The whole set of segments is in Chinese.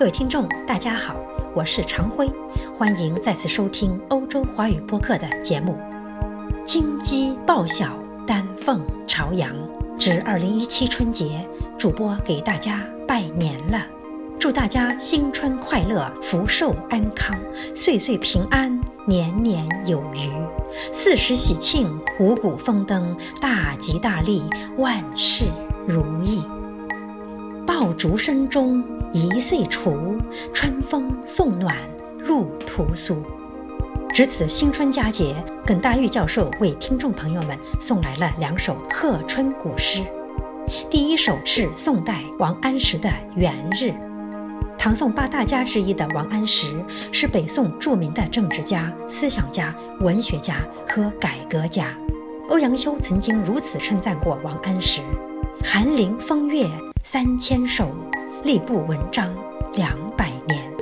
各位听众，大家好，我是常辉，欢迎再次收听欧洲华语播客的节目。金鸡报晓，丹凤朝阳，值二零一七春节，主播给大家拜年了，祝大家新春快乐，福寿安康，岁岁平安，年年有余，四时喜庆，五谷丰登，大吉大利，万事如意。爆竹声中一岁除，春风送暖入屠苏。值此新春佳节，耿大玉教授为听众朋友们送来了两首贺春古诗。第一首是宋代王安石的《元日》。唐宋八大家之一的王安石是北宋著名的政治家、思想家、文学家和改革家。欧阳修曾经如此称赞过王安石：“寒林风月三千首，吏部文章两百年。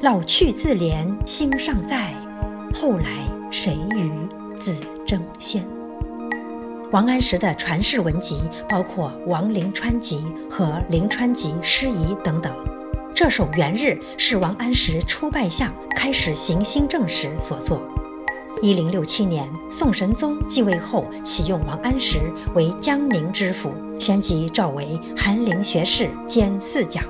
老去自怜心尚在。”后来谁与子争先？王安石的传世文集包括《王陵川集》和《陵川集诗遗》等等。这首《元日》是王安石出拜相、开始行新政时所作。一零六七年，宋神宗继位后，启用王安石为江宁知府，旋即召为翰林学士兼四讲。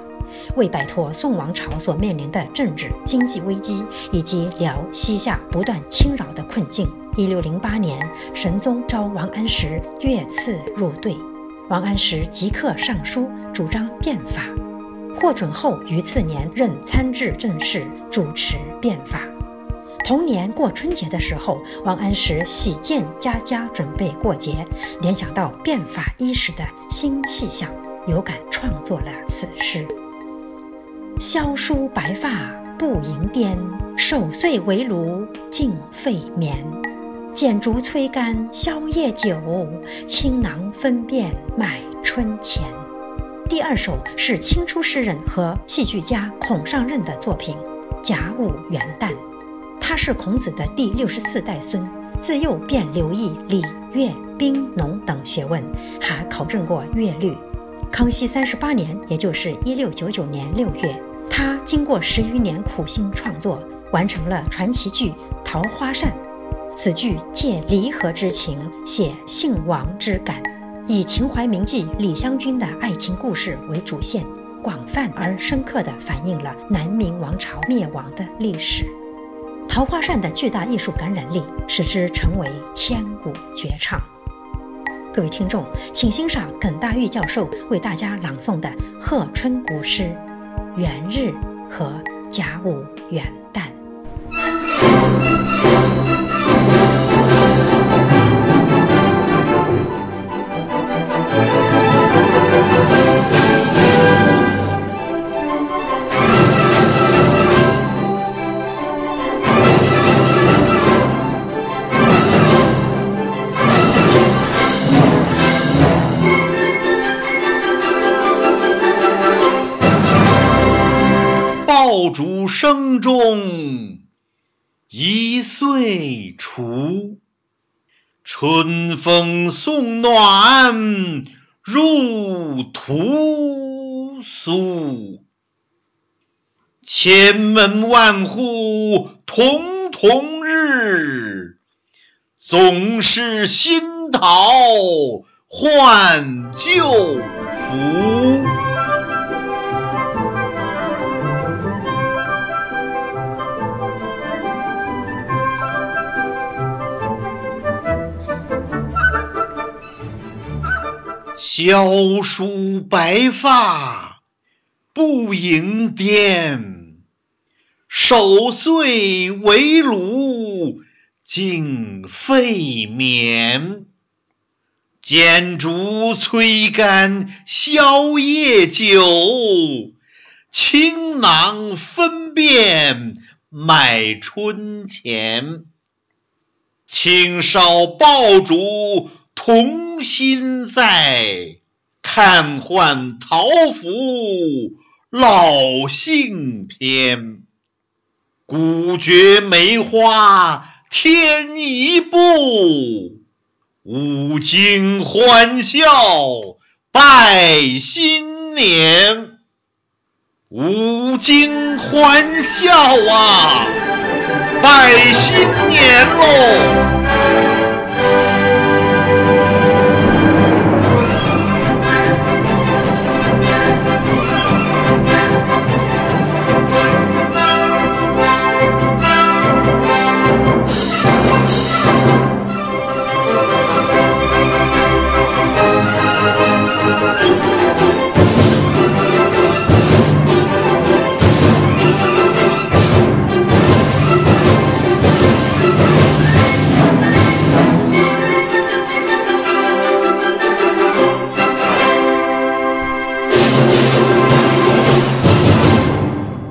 为摆脱宋王朝所面临的政治经济危机，以及辽西夏不断侵扰的困境，一六零八年，神宗召王安石越次入对，王安石即刻上书主张变法，获准后于次年任参知政事，主持变法。同年过春节的时候，王安石喜见家家准备过节，联想到变法伊始的新气象，有感创作了此诗。萧疏白发不盈颠，守岁围炉尽废眠。剪烛催干宵夜酒，倾囊分辨买春钱。第二首是清初诗人和戏剧家孔尚任的作品《甲午元旦》。他是孔子的第六十四代孙，自幼便留意礼乐兵农等学问，还考证过乐律。康熙三十八年，也就是一六九九年六月。他经过十余年苦心创作，完成了传奇剧《桃花扇》。此剧借离合之情，写姓王之感，以秦淮名妓李香君的爱情故事为主线，广泛而深刻地反映了南明王朝灭亡的历史。《桃花扇》的巨大艺术感染力，使之成为千古绝唱。各位听众，请欣赏耿大玉教授为大家朗诵的贺春古诗。元日和甲午元旦。竹声中一岁除，春风送暖入屠苏。千门万户曈曈日，总是新桃换旧符。萧疏白发不盈颠，守岁围炉尽废眠。剪烛催干宵夜酒，倾囊分辨买春钱。轻烧爆竹。同心在，看换桃符老杏篇。古绝梅花添一步，五更欢笑拜新年。吾今欢笑啊，拜新年喽！